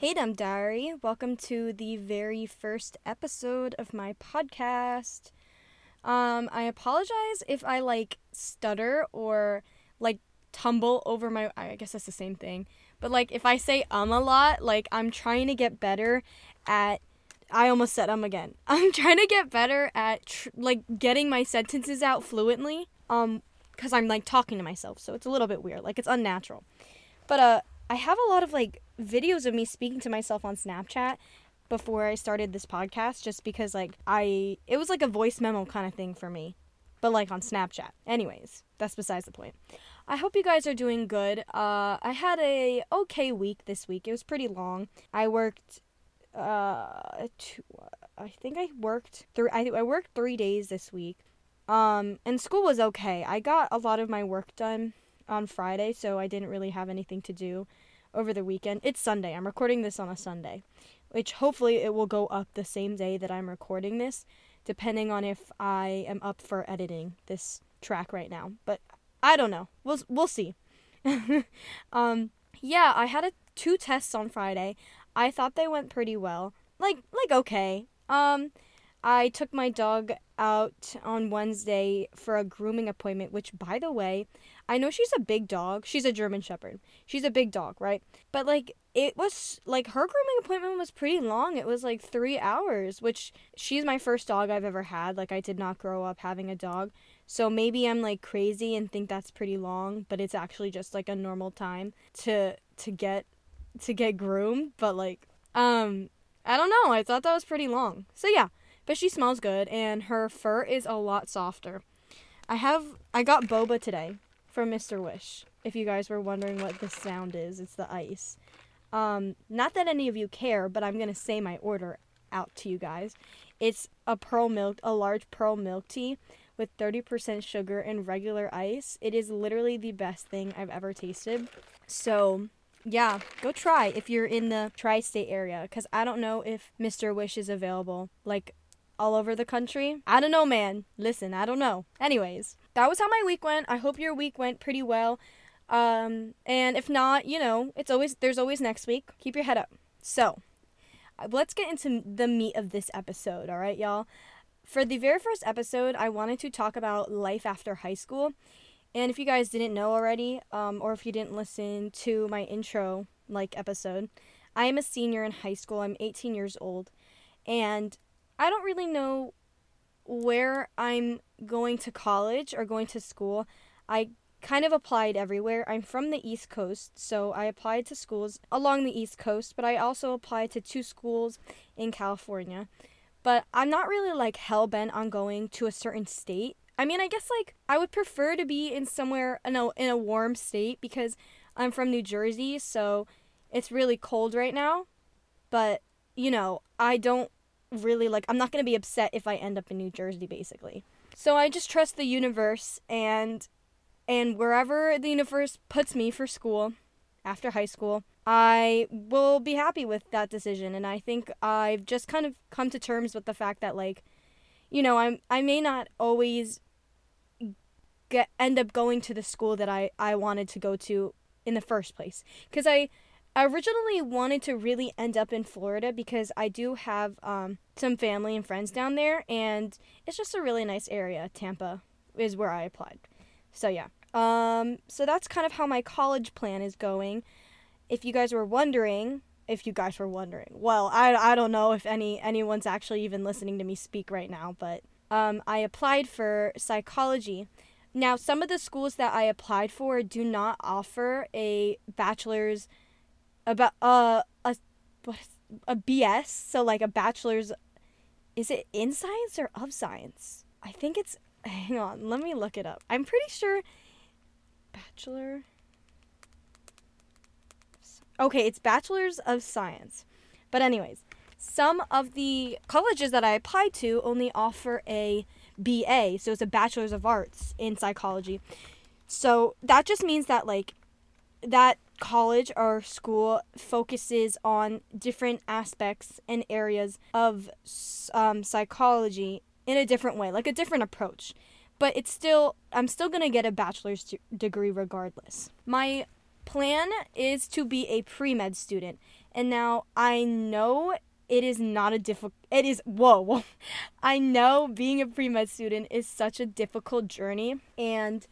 Hey, Dumb Diary. Welcome to the very first episode of my podcast. Um, I apologize if I like stutter or like tumble over my. I guess that's the same thing. But like if I say um a lot, like I'm trying to get better at. I almost said um again. I'm trying to get better at tr- like getting my sentences out fluently. Um, because I'm like talking to myself, so it's a little bit weird. Like it's unnatural. But uh, I have a lot of like videos of me speaking to myself on Snapchat before I started this podcast just because like I it was like a voice memo kind of thing for me but like on Snapchat. Anyways, that's besides the point. I hope you guys are doing good. Uh I had a okay week this week. It was pretty long. I worked uh two, I think I worked three I I worked 3 days this week. Um and school was okay. I got a lot of my work done on Friday, so I didn't really have anything to do over the weekend. It's Sunday. I'm recording this on a Sunday, which hopefully it will go up the same day that I'm recording this, depending on if I am up for editing this track right now. But I don't know. We'll we'll see. um yeah, I had a, two tests on Friday. I thought they went pretty well. Like like okay. Um I took my dog out on Wednesday for a grooming appointment, which, by the way, I know she's a big dog. She's a German Shepherd. She's a big dog, right? But, like, it was, like, her grooming appointment was pretty long. It was, like, three hours, which she's my first dog I've ever had. Like, I did not grow up having a dog. So maybe I'm, like, crazy and think that's pretty long, but it's actually just, like, a normal time to, to get, to get groomed. But, like, um, I don't know. I thought that was pretty long. So, yeah but she smells good and her fur is a lot softer. I have I got boba today from Mr. Wish. If you guys were wondering what this sound is, it's the ice. Um, not that any of you care, but I'm gonna say my order out to you guys. It's a pearl milk, a large pearl milk tea with 30% sugar and regular ice. It is literally the best thing I've ever tasted. So, yeah, go try if you're in the tri state area because I don't know if Mr. Wish is available. Like, all over the country. I don't know, man. Listen, I don't know. Anyways, that was how my week went. I hope your week went pretty well. Um, and if not, you know, it's always there's always next week. Keep your head up. So, uh, let's get into the meat of this episode, all right, y'all? For the very first episode, I wanted to talk about life after high school. And if you guys didn't know already, um, or if you didn't listen to my intro like episode, I am a senior in high school. I'm 18 years old. And I don't really know where I'm going to college or going to school. I kind of applied everywhere. I'm from the East Coast, so I applied to schools along the East Coast, but I also applied to two schools in California. But I'm not really like hell bent on going to a certain state. I mean, I guess like I would prefer to be in somewhere in a in a warm state because I'm from New Jersey, so it's really cold right now. But, you know, I don't really like I'm not going to be upset if I end up in New Jersey basically. So I just trust the universe and and wherever the universe puts me for school after high school, I will be happy with that decision. And I think I've just kind of come to terms with the fact that like you know, I'm I may not always get end up going to the school that I I wanted to go to in the first place. Cuz I I originally wanted to really end up in Florida because I do have um, some family and friends down there, and it's just a really nice area. Tampa is where I applied. So, yeah. Um, so that's kind of how my college plan is going. If you guys were wondering, if you guys were wondering, well, I, I don't know if any anyone's actually even listening to me speak right now, but um, I applied for psychology. Now, some of the schools that I applied for do not offer a bachelor's about uh a a BS, so like a bachelor's is it in science or of science? I think it's hang on, let me look it up. I'm pretty sure bachelor Okay, it's bachelor's of science. But anyways, some of the colleges that I applied to only offer a BA, so it's a bachelor's of arts in psychology. So that just means that like that college or school focuses on different aspects and areas of um, psychology in a different way, like a different approach. But it's still, I'm still to get a bachelor's d- degree regardless. My plan is to be a pre med student. And now I know it is not a difficult it is whoa i know being a pre-med student is such a difficult journey and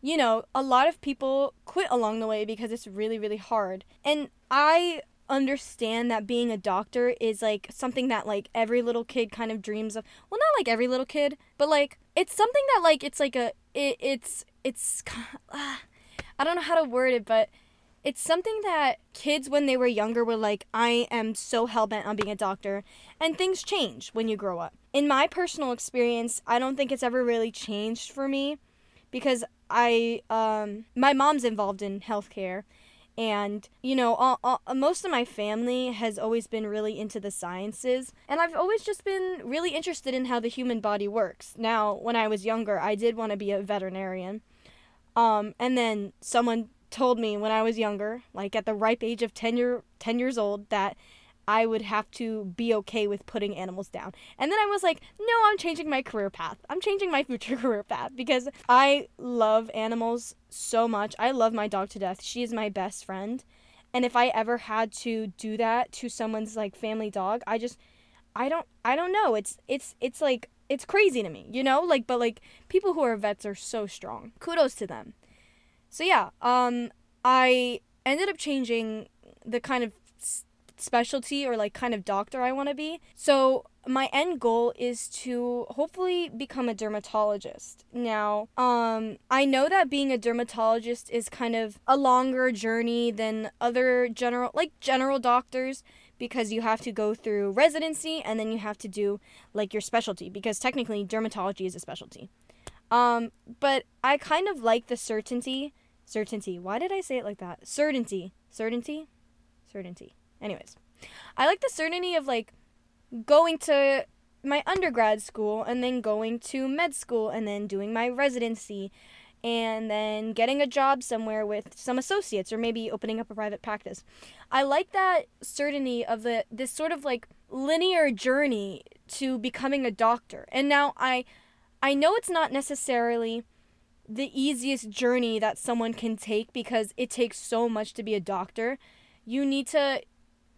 you know a lot of people quit along the way because it's really really hard. And i understand that being a doctor is like something that like every little kid kind of dreams of. Well not like every little kid but like it's something that like it's like a it, it's it's uh, i don't know how to word it but it's something that kids when they were younger were like i am so hell-bent on being a doctor. And things change when you grow up. In my personal experience i don't think it's ever really changed for me because i um my mom's involved in healthcare. And you know all, all, most of my family has always been really into the sciences. And i've always just been really interested in how the human body works. Now when i was younger i did want to be a veterinarian. Um, and then someone told me when I was younger, like at the ripe age of 10 year 10 years old that I would have to be okay with putting animals down. And then I was like, no, I'm changing my career path. I'm changing my future career path because I love animals so much. I love my dog to death. She is my best friend. And if I ever had to do that to someone's like family dog, I just I don't I don't know. It's it's it's like it's crazy to me, you know? Like but like people who are vets are so strong. Kudos to them. So yeah, um, I ended up changing the kind of specialty or like kind of doctor I want to be. So my end goal is to hopefully become a dermatologist. Now, um I know that being a dermatologist is kind of a longer journey than other general like general doctors because you have to go through residency and then you have to do like your specialty because technically dermatology is a specialty. Um, but I kind of like the certainty. Certainty. Why did I say it like that? Certainty. Certainty? Certainty. Anyways, I like the certainty of like going to my undergrad school and then going to med school and then doing my residency and then getting a job somewhere with some associates or maybe opening up a private practice. I like that certainty of the this sort of like linear journey to becoming a doctor. And now I I know it's not necessarily the easiest journey that someone can take because it takes so much to be a doctor. You need to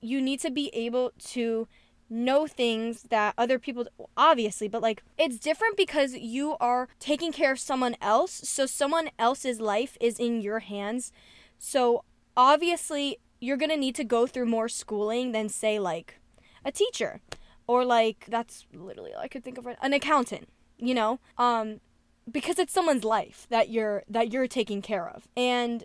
you need to be able to know things that other people obviously but like it's different because you are taking care of someone else so someone else's life is in your hands. So obviously you're going to need to go through more schooling than say like a teacher or like that's literally all I could think of right an accountant you know? Um because it's someone's life that you're that you're taking care of. And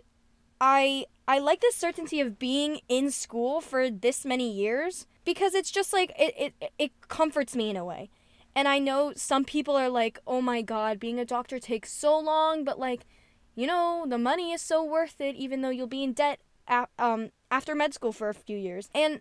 i i like the certainty of being in school for this many years because it's just like it it, it comforts me in a way and i know some people are like oh my god being a doctor takes so long but like you know the money is so worth it even though you'll be in debt a- um after med school for a few years and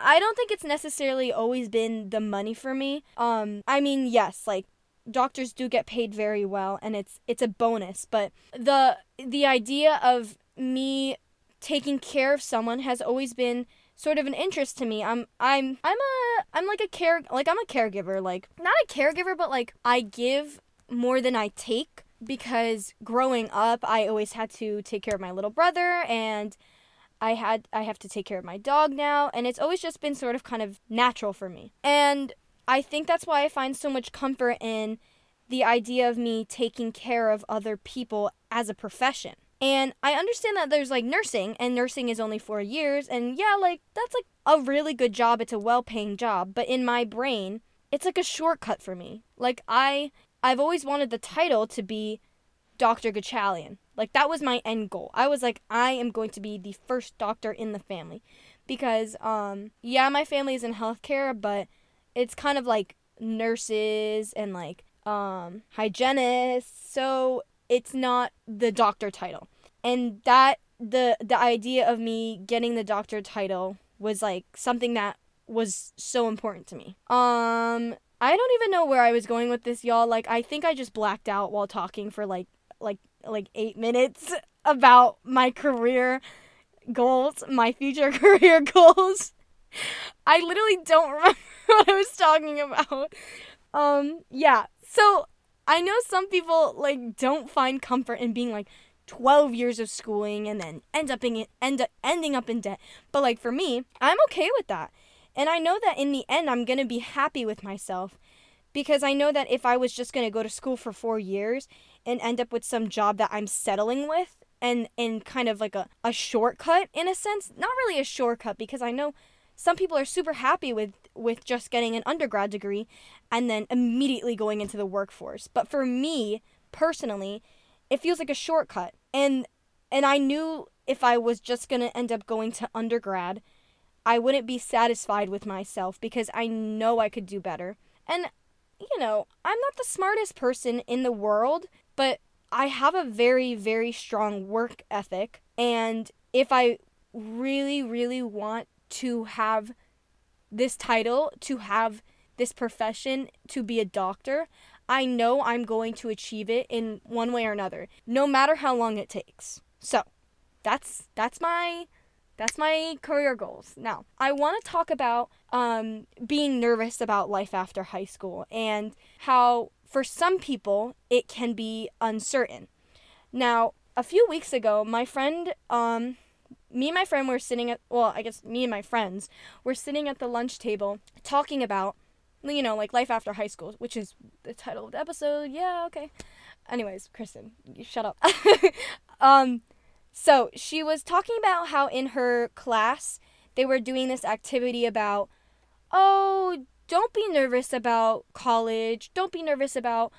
I don't think it's necessarily always been the money for me. Um, I mean, yes, like doctors do get paid very well and it's it's a bonus but the the idea of me taking care of someone has always been sort of an interest to me i'm i'm i'm a i'm like a care like i'm a caregiver like not a caregiver but like i give more than i take because growing up i always had to take care of my little brother and I had I have to take care of my dog now and it's always just been sort of kind of natural for me. And I think that's why I find so much comfort in the idea of me taking care of other people as a profession. And I understand that there's like nursing, and nursing is only four years, and yeah, like that's like a really good job. It's a well paying job, but in my brain, it's like a shortcut for me. Like I I've always wanted the title to be Dr. Gatchalian. Like that was my end goal. I was like, I am going to be the first doctor in the family. Because um yeah, my family is in healthcare, but it's kind of like nurses and like um, hygienists. So it's not the doctor title. And that the the idea of me getting the doctor title was like something that was so important to me. Um I don't even know where I was going with this y'all. Like I think I just blacked out while talking for like like like 8 minutes about my career goals, my future career goals. I literally don't remember what I was talking about. Um, yeah. So I know some people like don't find comfort in being like 12 years of schooling and then end up in end up ending up in debt. But like for me, I'm okay with that. And I know that in the end I'm going to be happy with myself because I know that if I was just going to go to school for 4 years and end up with some job that I'm settling with and and kind of like a, a shortcut in a sense, not really a shortcut because I know some people are super happy with with just getting an undergrad degree and then immediately going into the workforce. But for me personally, it feels like a shortcut. And and I knew if I was just going to end up going to undergrad, I wouldn't be satisfied with myself because I know I could do better. And you know, I'm not the smartest person in the world, but I have a very very strong work ethic and if I really really want to have this title, to have this profession, to be a doctor, I know I'm going to achieve it in one way or another, no matter how long it takes. So, that's that's my that's my career goals. Now, I want to talk about um, being nervous about life after high school and how, for some people, it can be uncertain. Now, a few weeks ago, my friend um, me and my friend were sitting at well i guess me and my friends were sitting at the lunch table talking about you know like life after high school which is the title of the episode. Yeah okay. Anyways kristen shut up. Um so she was talking about how in her class they were doing this activity about oh don't be nervous about college don't be nervous about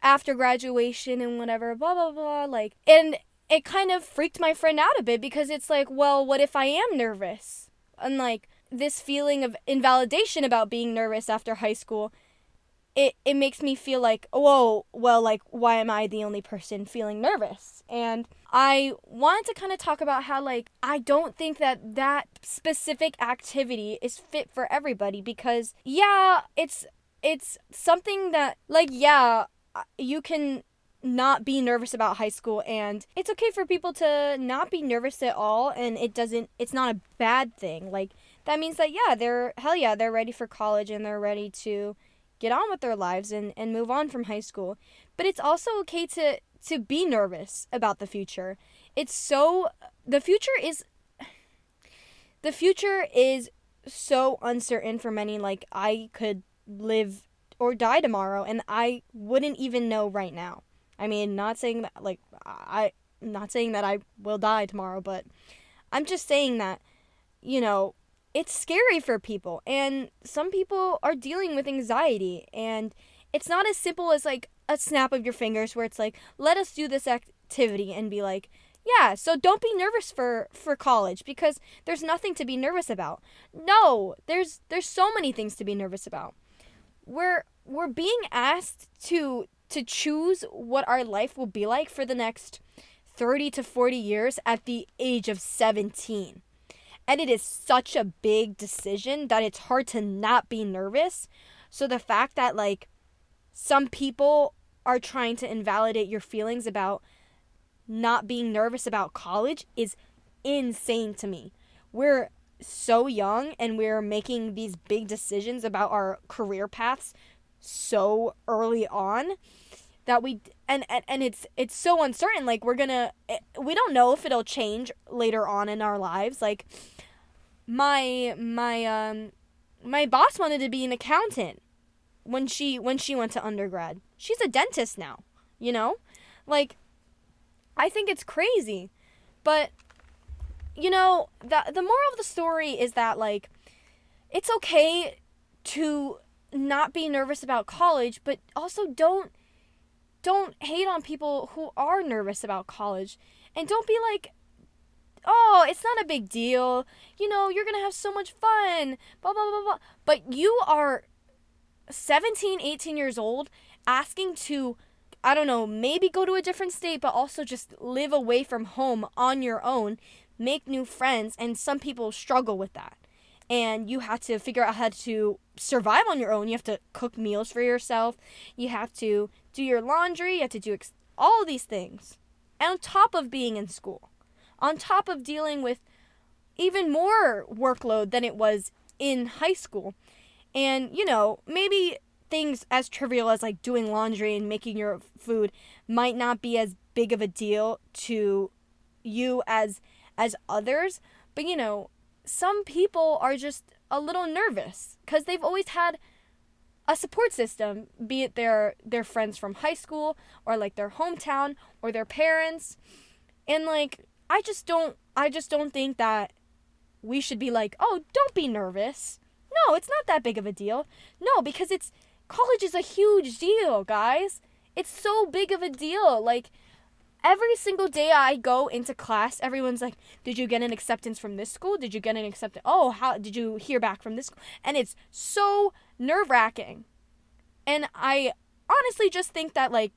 after graduation and whatever blah blah blah like and it kind of freaked my friend out a bit because it's like, well, what if I am nervous? And like this feeling of invalidation about being nervous after high school, it, it makes me feel like, whoa, well, like, why am I the only person feeling nervous? And I wanted to kind of talk about how, like, I don't think that that specific activity is fit for everybody because, yeah, it's it's something that like yeah you can not be nervous about high school and it's okay for people to not be nervous at all and it doesn't it's not a bad thing. Like that means that yeah they're hell yeah they're ready for college and they're ready to get on with their lives and and move on from high school. But it's also okay to to be nervous about the future. It's so the future is the future is so uncertain for many like i could live or die tomorrow and i wouldn't even know right now I mean, not saying that like I not saying that I will die tomorrow, but I'm just saying that you know, it's scary for people and some people are dealing with anxiety and it's not as simple as like a snap of your fingers where it's like, "Let us do this activity" and be like, yeah, so don't be nervous for for college because there's nothing to be nervous about. No, there's there's so many things to be nervous about. We're we're being asked to to choose what our life will be like for the next 30 to 40 years at the age of 17. And it is such a big decision that it's hard to not be nervous. So the fact that, like, some people are trying to invalidate your feelings about not being nervous about college is insane to me. We're so young and we're making these big decisions about our career paths so early on that we and, and and it's it's so uncertain like we're gonna eh, we don't know if it'll change later on in our lives like my my um my boss wanted to be an accountant when she when she went to undergrad. She's a dentist now you know? Like i think it's crazy but you know the the moral of the story is that like it's okay to not be nervous about college but also don't don't hate on people who are nervous about college. And don't be like, oh, it's not a big deal. You know, you're to have so much fun. Blah, blah, blah, blah. But you are 17, 18 years old asking to, I don't know, maybe go to a different state, but also just live away from home on your own, make new friends. And some people struggle with that. And you have to figure out how to survive on your own. You have to cook meals for yourself. You have to do your laundry, you have to do ex- all these things. And on top of being in school, on top of dealing with even more workload than it was in high school. And, you know, maybe things as trivial as like doing laundry and making your food might not be as big of a deal to you as as others, but you know, some people are just a little nervous cuz they've always had a support system, be it their their friends from high school or like their hometown or their parents. And like I just don't I just don't think that we should be like, "Oh, don't be nervous." No, it's not that big of a deal. No, because it's college is a huge deal, guys. It's so big of a deal. Like every single day I go into class, everyone's like, "Did you get an acceptance from this school? Did you get an acceptance? Oh, how did you hear back from this?" School? And it's so nerve-wracking. And I honestly just think that like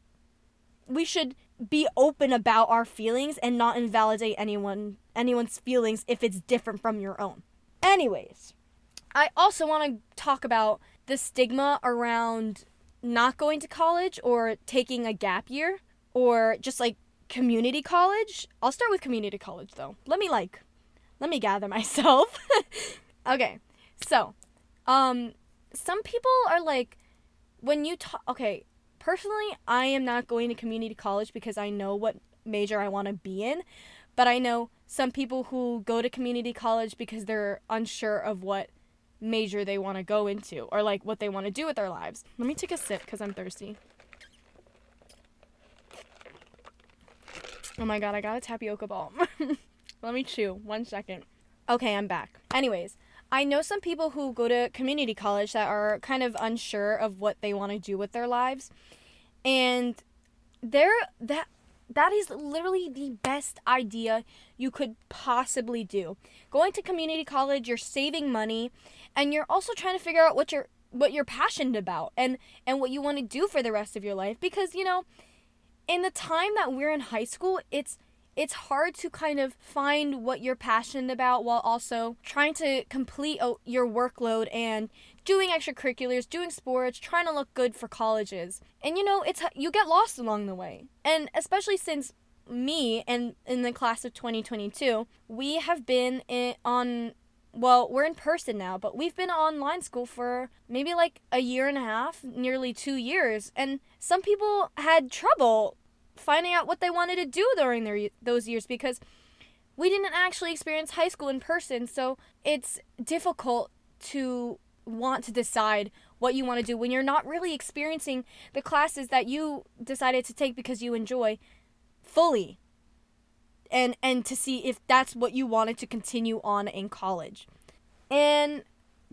we should be open about our feelings and not invalidate anyone anyone's feelings if it's different from your own. Anyways, I also want to talk about the stigma around not going to college or taking a gap year or just like community college. I'll start with community college though. Let me like let me gather myself. okay. So, um some people are like when you talk okay, personally, I am not going to community college because I know what major I want to be in, but I know some people who go to community college because they're unsure of what major they want to go into or like what they want to do with their lives. Let me take a sip because I'm thirsty. Oh my god, I got a tapioca ball. Let me chew. One second. Okay, I'm back. Anyways, I know some people who go to community college that are kind of unsure of what they want to do with their lives. And they're that that is literally the best idea you could possibly do. Going to community college, you're saving money and you're also trying to figure out what you're what you're passionate about and and what you want to do for the rest of your life because you know in the time that we're in high school it's it's hard to kind of find what you're passionate about while also trying to complete your workload and doing extracurriculars, doing sports, trying to look good for colleges. And you know, it's you get lost along the way. And especially since me and in the class of 2022, we have been in, on well, we're in person now, but we've been online school for maybe like a year and a half, nearly 2 years. And some people had trouble finding out what they wanted to do during their those years because we didn't actually experience high school in person, so it's difficult to want to decide what you want to do when you're not really experiencing the classes that you decided to take because you enjoy fully. And and to see if that's what you wanted to continue on in college. And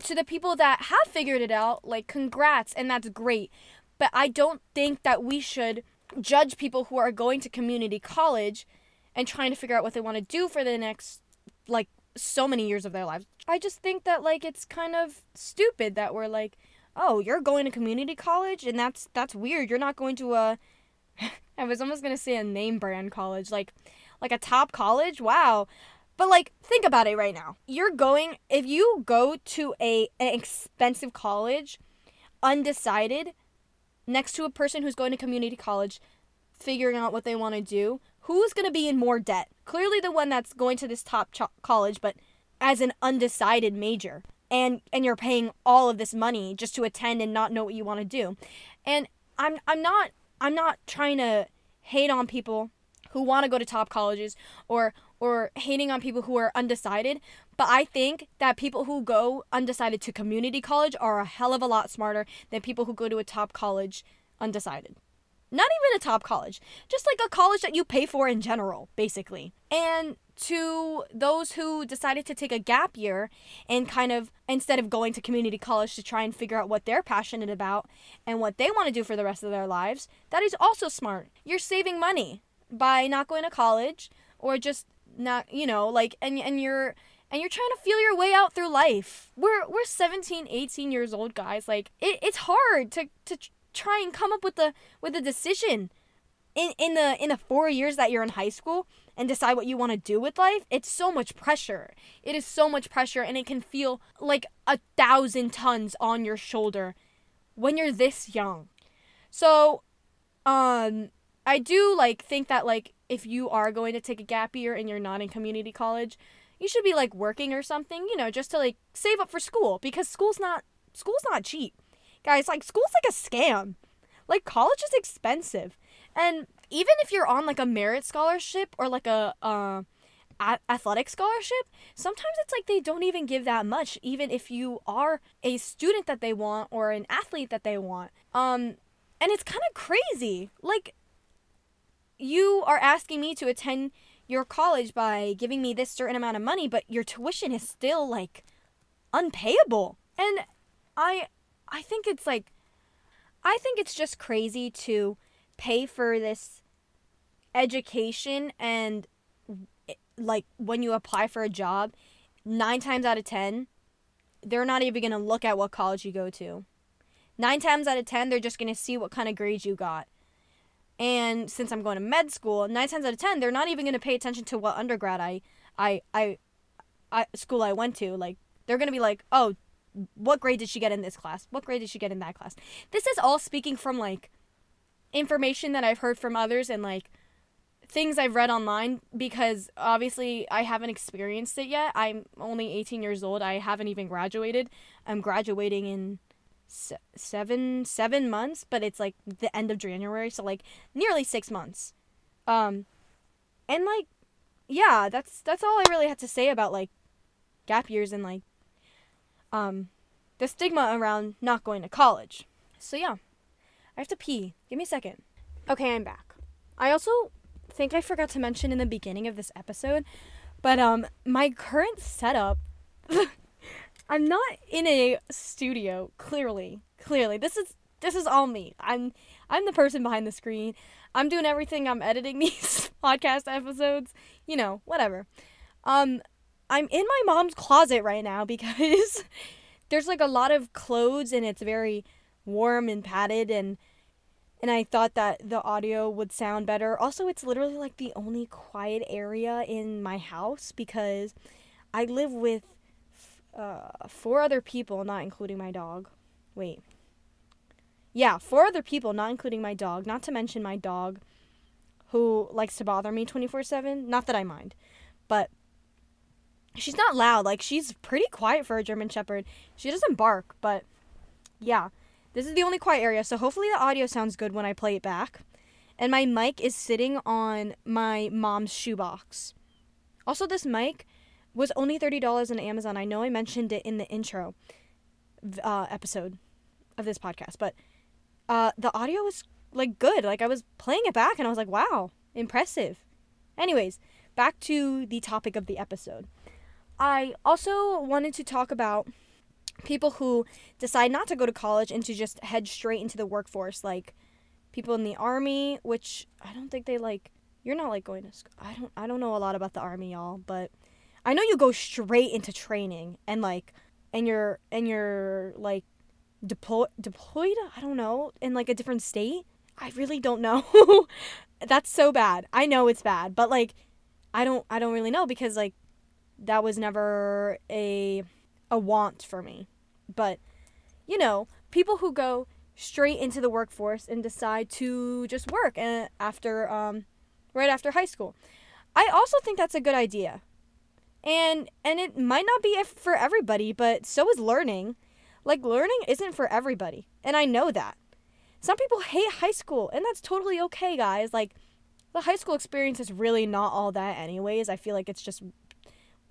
to the people that have figured it out, like congrats and that's great. But I don't think that we should judge people who are going to community college and trying to figure out what they want to do for the next like so many years of their lives. I just think that like it's kind of stupid that we're like, "Oh, you're going to community college and that's that's weird. You're not going to a I was almost going to say a name brand college, like like a top college. Wow. But like think about it right now. You're going if you go to a an expensive college undecided, next to a person who's going to community college, figuring out what they want to do, who's going to be in more debt? Clearly the one that's going to this top cho- college, but as an undecided major. And and you're paying all of this money just to attend and not know what you want to do. And I'm I'm not I'm not trying to hate on people who want to go to top colleges or or hating on people who are undecided, but I think that people who go undecided to community college are a hell of a lot smarter than people who go to a top college undecided. Not even a top college, just like a college that you pay for in general, basically. And to those who decided to take a gap year and kind of, instead of going to community college to try and figure out what they're passionate about and what they want to do for the rest of their lives, that is also smart. You're saving money by not going to college or just not, you know, like, and, and you're, and you're trying to feel your way out through life. We're we're 17, 18 years old, guys. Like it, it's hard to to try and come up with a with a decision in in the in the 4 years that you're in high school and decide what you want to do with life. It's so much pressure. It is so much pressure and it can feel like a thousand tons on your shoulder when you're this young. So, um I do like think that like if you are going to take a gap year and you're not in community college, you should be like working or something, you know, just to like save up for school because school's not school's not cheap. Guys, like school's like a scam. Like college is expensive. And even if you're on like a merit scholarship or like a uh a- athletic scholarship, sometimes it's like they don't even give that much even if you are a student that they want or an athlete that they want. Um and it's kind of crazy. Like you are asking me to attend your college by giving me this certain amount of money, but your tuition is still like unpayable. And I I think it's like I think it's just crazy to pay for this education and eh, like when you apply for a job, 9 times out of 10 they're not even going to look at what college you go to. 9 times out of 10 they're just going to see what kind of grades you got. And since I'm going to med school, nine times out of ten, they're not even going to pay attention to what undergrad I, I, I, I school I went to. Like they're going to be like, oh, what grade did she get in this class? What grade did she get in that class? This is all speaking from like information that I've heard from others and like things I've read online because obviously I haven't experienced it yet. I'm only 18 years old. I haven't even graduated. I'm graduating in seven seven months, but it's like the end of January, so like nearly six months. Um, and like, yeah, that's that's all I really had to say about like gap years and like um the stigma around not going to college. So yeah, I have to pee. Give me a second. Okay, I'm back. I also think I forgot to mention in the beginning of this episode, but um my current setup I'm not in a studio, clearly. Clearly. This is this is all me. I'm I'm the person behind the screen. I'm doing everything. I'm editing these podcast episodes. You know, whatever. Um I'm in my mom's closet right now because there's like a lot of clothes and it's very warm and padded and and I thought that the audio would sound better. Also, it's literally like the only quiet area in my house because I live with uh, four other people, not including my dog. Wait. Yeah, four other people, not including my dog. Not to mention my dog, who likes to bother me 24 7. Not that I mind. But she's not loud. Like, she's pretty quiet for a German Shepherd. She doesn't bark, but yeah. This is the only quiet area, so hopefully the audio sounds good when I play it back. And my mic is sitting on my mom's shoebox. Also, this mic was only $30 on Amazon. I know I mentioned it in the intro uh, episode of this podcast, but uh, the audio was like good. Like I was playing it back and I was like, wow, impressive. Anyways, back to the topic of the episode. I also wanted to talk about people who decide not to go to college and to just head straight into the workforce, like people in the army, which I don't think they like. You're not like going to school. I don't. I don't know a lot about the army, y'all, but I know you go straight into training and like and you're and you're like deploy deployed, I don't know, in like a different state. I really don't know. That's so bad. I know it's bad, but like I don't I don't really know because like that was never a a want for me. But you know, people who go straight into the workforce and decide to just work and after um right after high school. I also think that's a good idea and and it might not be for everybody but so is learning. Like learning isn't for everybody and i know that. Some people hate high school and that's totally okay guys. Like the high school experience is really not all that anyways. I feel like it's just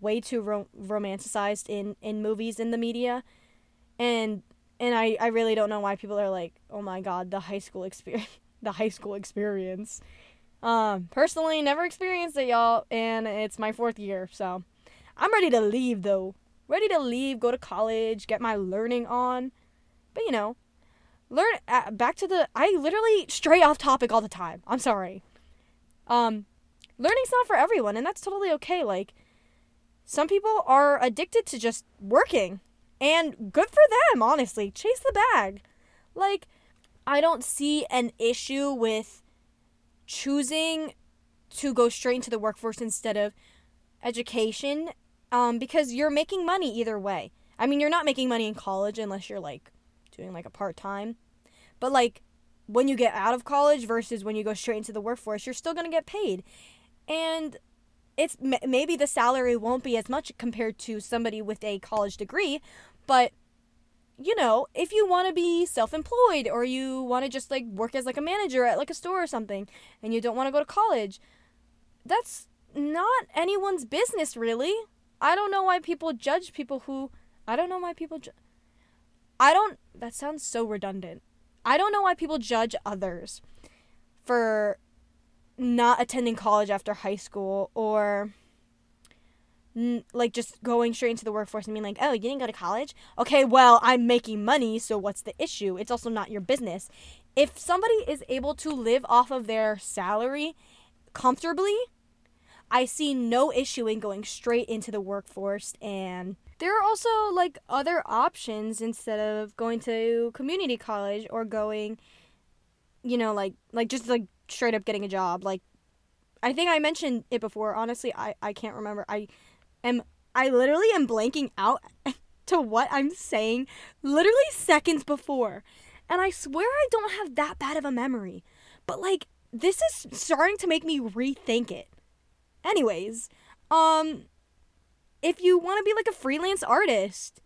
way too ro- romanticized in in movies in the media. And and I, I really don't know why people are like oh my god the high school experience the high school experience. Um personally never experienced it y'all and it's my fourth year so I'm ready to leave though. Ready to leave, go to college, get my learning on. But you know, learn uh, back to the I literally stray off topic all the time. I'm sorry. Um learning's not for everyone and that's totally okay. Like some people are addicted to just working and good for them, honestly. Chase the bag. Like I don't see an issue with choosing to go straight into the workforce instead of education um, because you're making money either way. I mean, you're not making money in college unless you're like doing like a part time, but like when you get out of college versus when you go straight into the workforce, you're still gonna get paid, and it's maybe the salary won't be as much compared to somebody with a college degree, but you know, if you want to be self-employed or you want to just like work as like a manager at like a store or something and you don't want to go to college, that's not anyone's business really. I don't know why people judge people who I don't know why people ju- I don't that sounds so redundant. I don't know why people judge others for not attending college after high school or n- like just going straight into the workforce and being like, "Oh, you didn't go to college? Okay, well, I'm making money, so what's the issue? It's also not your business." If somebody is able to live off of their salary comfortably, I see no issue in going straight into the workforce and there are also like other options instead of going to community college or going you know like like just like straight up getting a job. Like I think I mentioned it before. Honestly I I can't remember. I am I literally am blanking out to what I'm saying literally seconds before. And I swear I don't have that bad of a memory. But like this is starting to make me rethink it anyways um if you want to be like a freelance artist.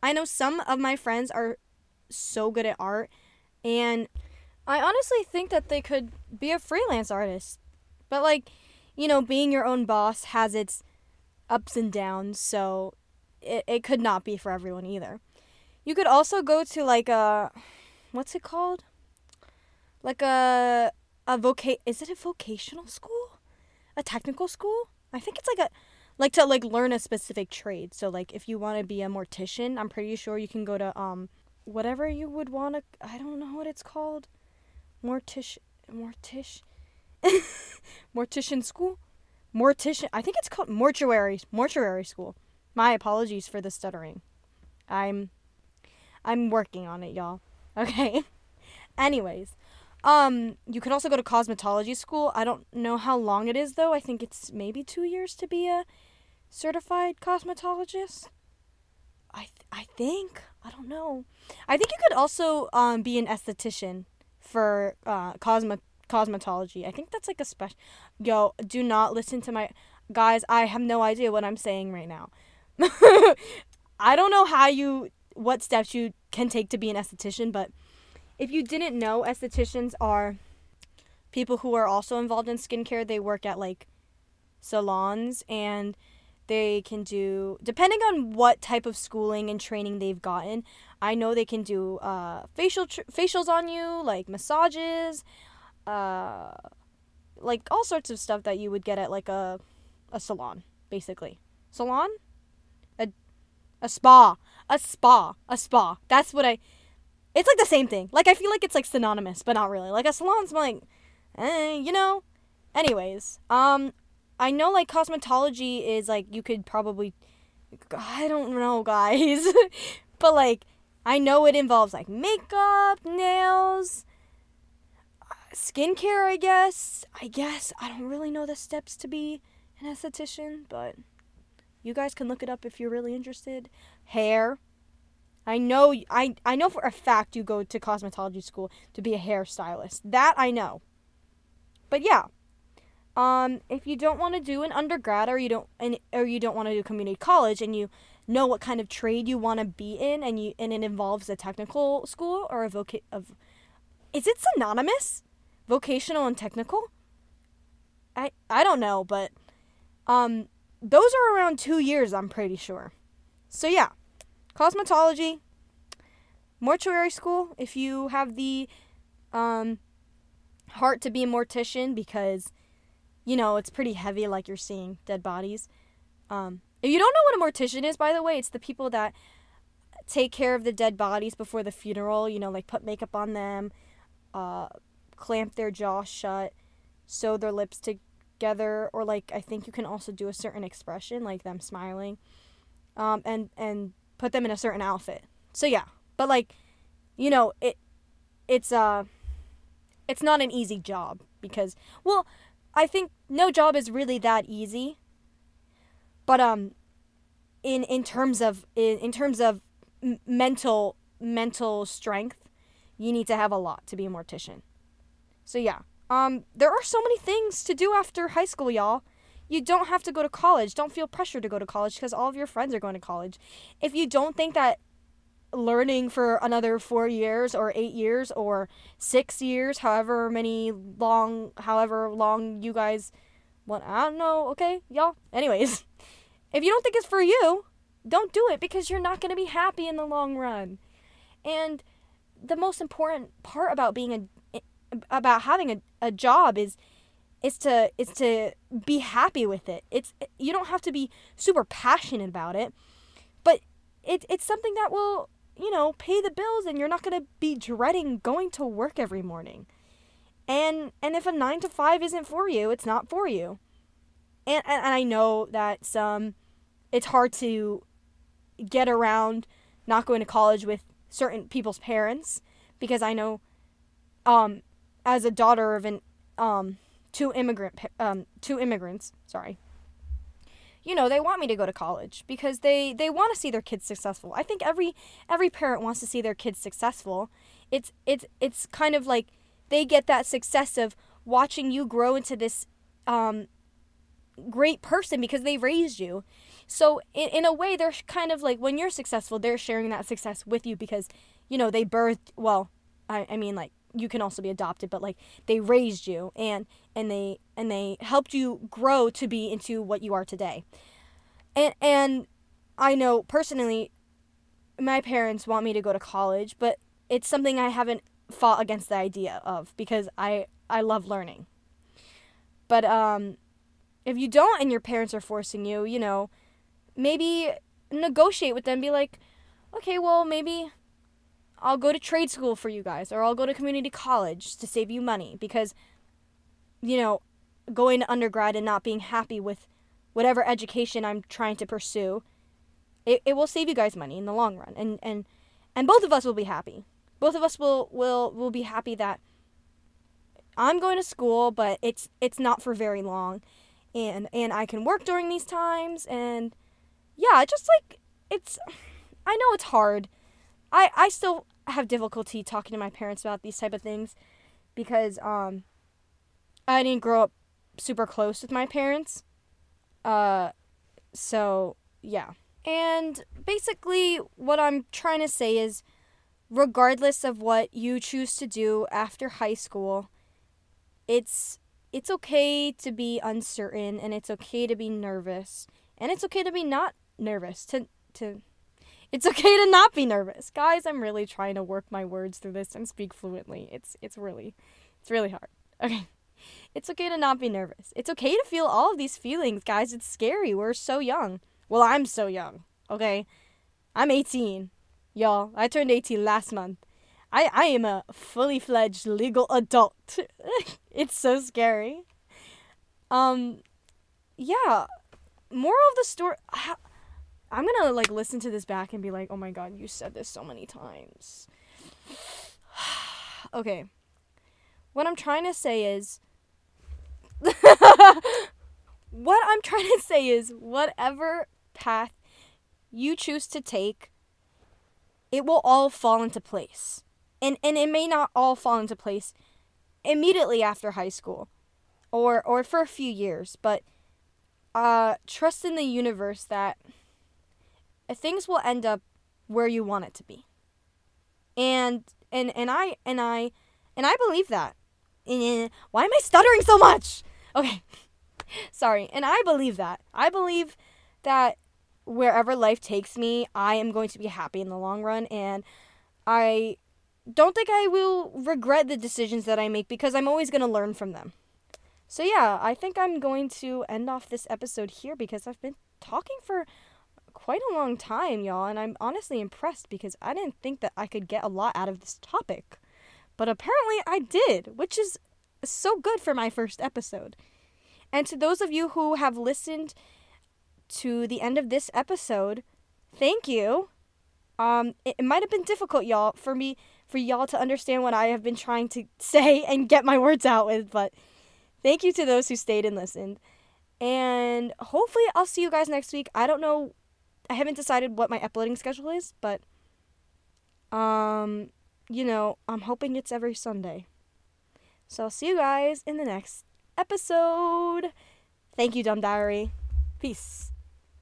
I know some of my friends are so good at art and I honestly think that they could be a freelance artist. But like, you know, being your own boss has its ups and downs, so it, it could not be for everyone either. You could also go to like a what's it called? Like a a voca is it a vocational school? A technical school? I think it's like a like to like learn a specific trade. So like if you want to be a mortician, I'm pretty sure you can go to um whatever you would want to I don't know what it's called. Mortish mortish mortician school? Mortician I think it's called mortuary mortuary school. My apologies for the stuttering. I'm I'm working on it, y'all. Okay. Anyways, um, you could also go to cosmetology school. I don't know how long it is though. I think it's maybe two years to be a certified cosmetologist. I th- I think I don't know. I think you could also um be an esthetician for uh cosmet cosmetology. I think that's like a special. Yo, do not listen to my guys. I have no idea what I'm saying right now. I don't know how you what steps you can take to be an esthetician, but if you didn't know, estheticians are people who are also involved in skincare. They work at like salons and they can do depending on what type of schooling and training they've gotten. I know they can do uh, facial tr- facials on you, like massages, uh, like all sorts of stuff that you would get at like a a salon, basically. Salon, a a spa, a spa, a spa. That's what I. It's like the same thing. Like I feel like it's like synonymous, but not really. Like a salon's like, eh, you know. Anyways, um, I know like cosmetology is like you could probably I don't know, guys. but like I know it involves like makeup, nails, skincare, I guess. I guess I don't really know the steps to be an esthetician, but you guys can look it up if you're really interested. Hair. I know I I know for a fact you go to cosmetology school to be a hairstylist. That I know. But yeah, um, if you don't want to do an undergrad or you don't and or you don't want to do community college and you know what kind of trade you want to be in and you and it involves a technical school or a voc of is it synonymous? Vocational and technical? I i don't know but um those are around two years i'm pretty sure. So yeah cosmetology mortuary school if you have the um heart to be a mortician because you know, it's pretty heavy, like you're seeing dead bodies. Um, if you don't know what a mortician is, by the way, it's the people that take care of the dead bodies before the funeral. You know, like put makeup on them, uh, clamp their jaw shut, sew their lips together, or like I think you can also do a certain expression, like them smiling, um, and and put them in a certain outfit. So yeah, but like, you know, it it's uh it's not an easy job because well I think no job is really that easy. But um in in terms of in, in terms of m- mental mental strength, you need to have a lot to be a mortician. So yeah. Um there are so many things to do after high school, y'all. You don't have to go to college. Don't feel pressure to go to college because all of your friends are going to college. If you don't think that learning for another four years or eight years or six years, however many long, however long you guys want. I don't know. Okay, y'all. Anyways, if you don't think it's for you, don't do it because you're not going to be happy in the long run. And the most important part about being a eh, about having a, a job is is to is to be happy with it. It's you don't have to be super passionate about it, but it, it's something that will you know pay the bills, and you're not gonna be dreading going to work every morning. And and if a nine to five isn't for you, it's not for you. And and, and I know that some it's hard to get around not going to college with certain people's parents because I know um as a daughter of an um two immigrant um two immigrants, sorry. You know, they want me to go to college because they they want to see their kids successful. I think every every parent wants to see their kids successful. It's it's it's kind of like they get that success of watching you grow into this um great person because they raised you. So in, in a way they're kind of like when you're successful, they're sharing that success with you because you know, they birthed well, I I mean like you can also be adopted but like they raised you and and they and they helped you grow to be into what you are today. And and i know personally my parents want me to go to college but it's something i haven't fought against the idea of because i i love learning. But um if you don't and your parents are forcing you you know maybe negotiate with them be like okay well maybe I'll go to trade school for you guys, or I'll go to community college to save you money because, you know, going to undergrad and not being happy with whatever education I'm trying to pursue, it, it will save you guys money in the long run. And, and, and both of us will be happy. Both of us will, will, will be happy that I'm going to school, but it's, it's not for very long. And, and I can work during these times. And yeah, just like, it's, I know it's hard I I still have difficulty talking to my parents about these type of things because um I didn't grow up super close with my parents. Uh so yeah. And basically what I'm trying to say is regardless of what you choose to do after high school, it's it's okay to be uncertain and it's okay to be nervous and it's okay to be not nervous to to it's okay to not be nervous. Guys, I'm really trying to work my words through this and speak fluently. It's it's really it's really hard. Okay. It's okay to not be nervous. It's okay to feel all of these feelings, guys. It's scary. We're so young. Well, I'm so young. Okay? I'm 18. Y'all, I turned 18 last month. I I am a fully fledged legal adult. it's so scary. Um yeah, moral of the story I'm gonna like listen to this back and be like, oh my god, you said this so many times. okay. What I'm trying to say is. what I'm trying to say is, whatever path you choose to take, it will all fall into place. And, and it may not all fall into place immediately after high school or, or for a few years, but uh, trust in the universe that things will end up where you want it to be. And and and I and I and I believe that. And why am I stuttering so much? Okay. Sorry. And I believe that. I believe that wherever life takes me, I am going to be happy in the long run and I don't think I will regret the decisions that I make because I'm always going to learn from them. So yeah, I think I'm going to end off this episode here because I've been talking for quite a long time, y'all, and I'm honestly impressed because I didn't think that I could get a lot out of this topic. But apparently I did, which is so good for my first episode. And to those of you who have listened to the end of this episode, thank you. Um, it, it might have been difficult, y'all, for me, for y'all to understand what I have been trying to say and get my words out with, but thank you to those who stayed and listened. And hopefully, I'll see you guys next week. I don't know I haven't decided what my uploading schedule is, but um, you know, I'm hoping it's every Sunday. So I'll see you guys in the next episode. Thank you, Dumb Diary. Peace.